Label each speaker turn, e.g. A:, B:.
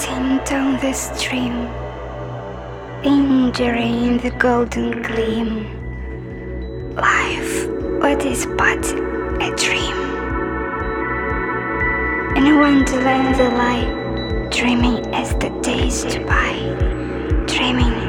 A: floating down the stream, injuring the golden gleam. Life, what is but a dream? In wonderland the light, dreaming as the days go by, dreaming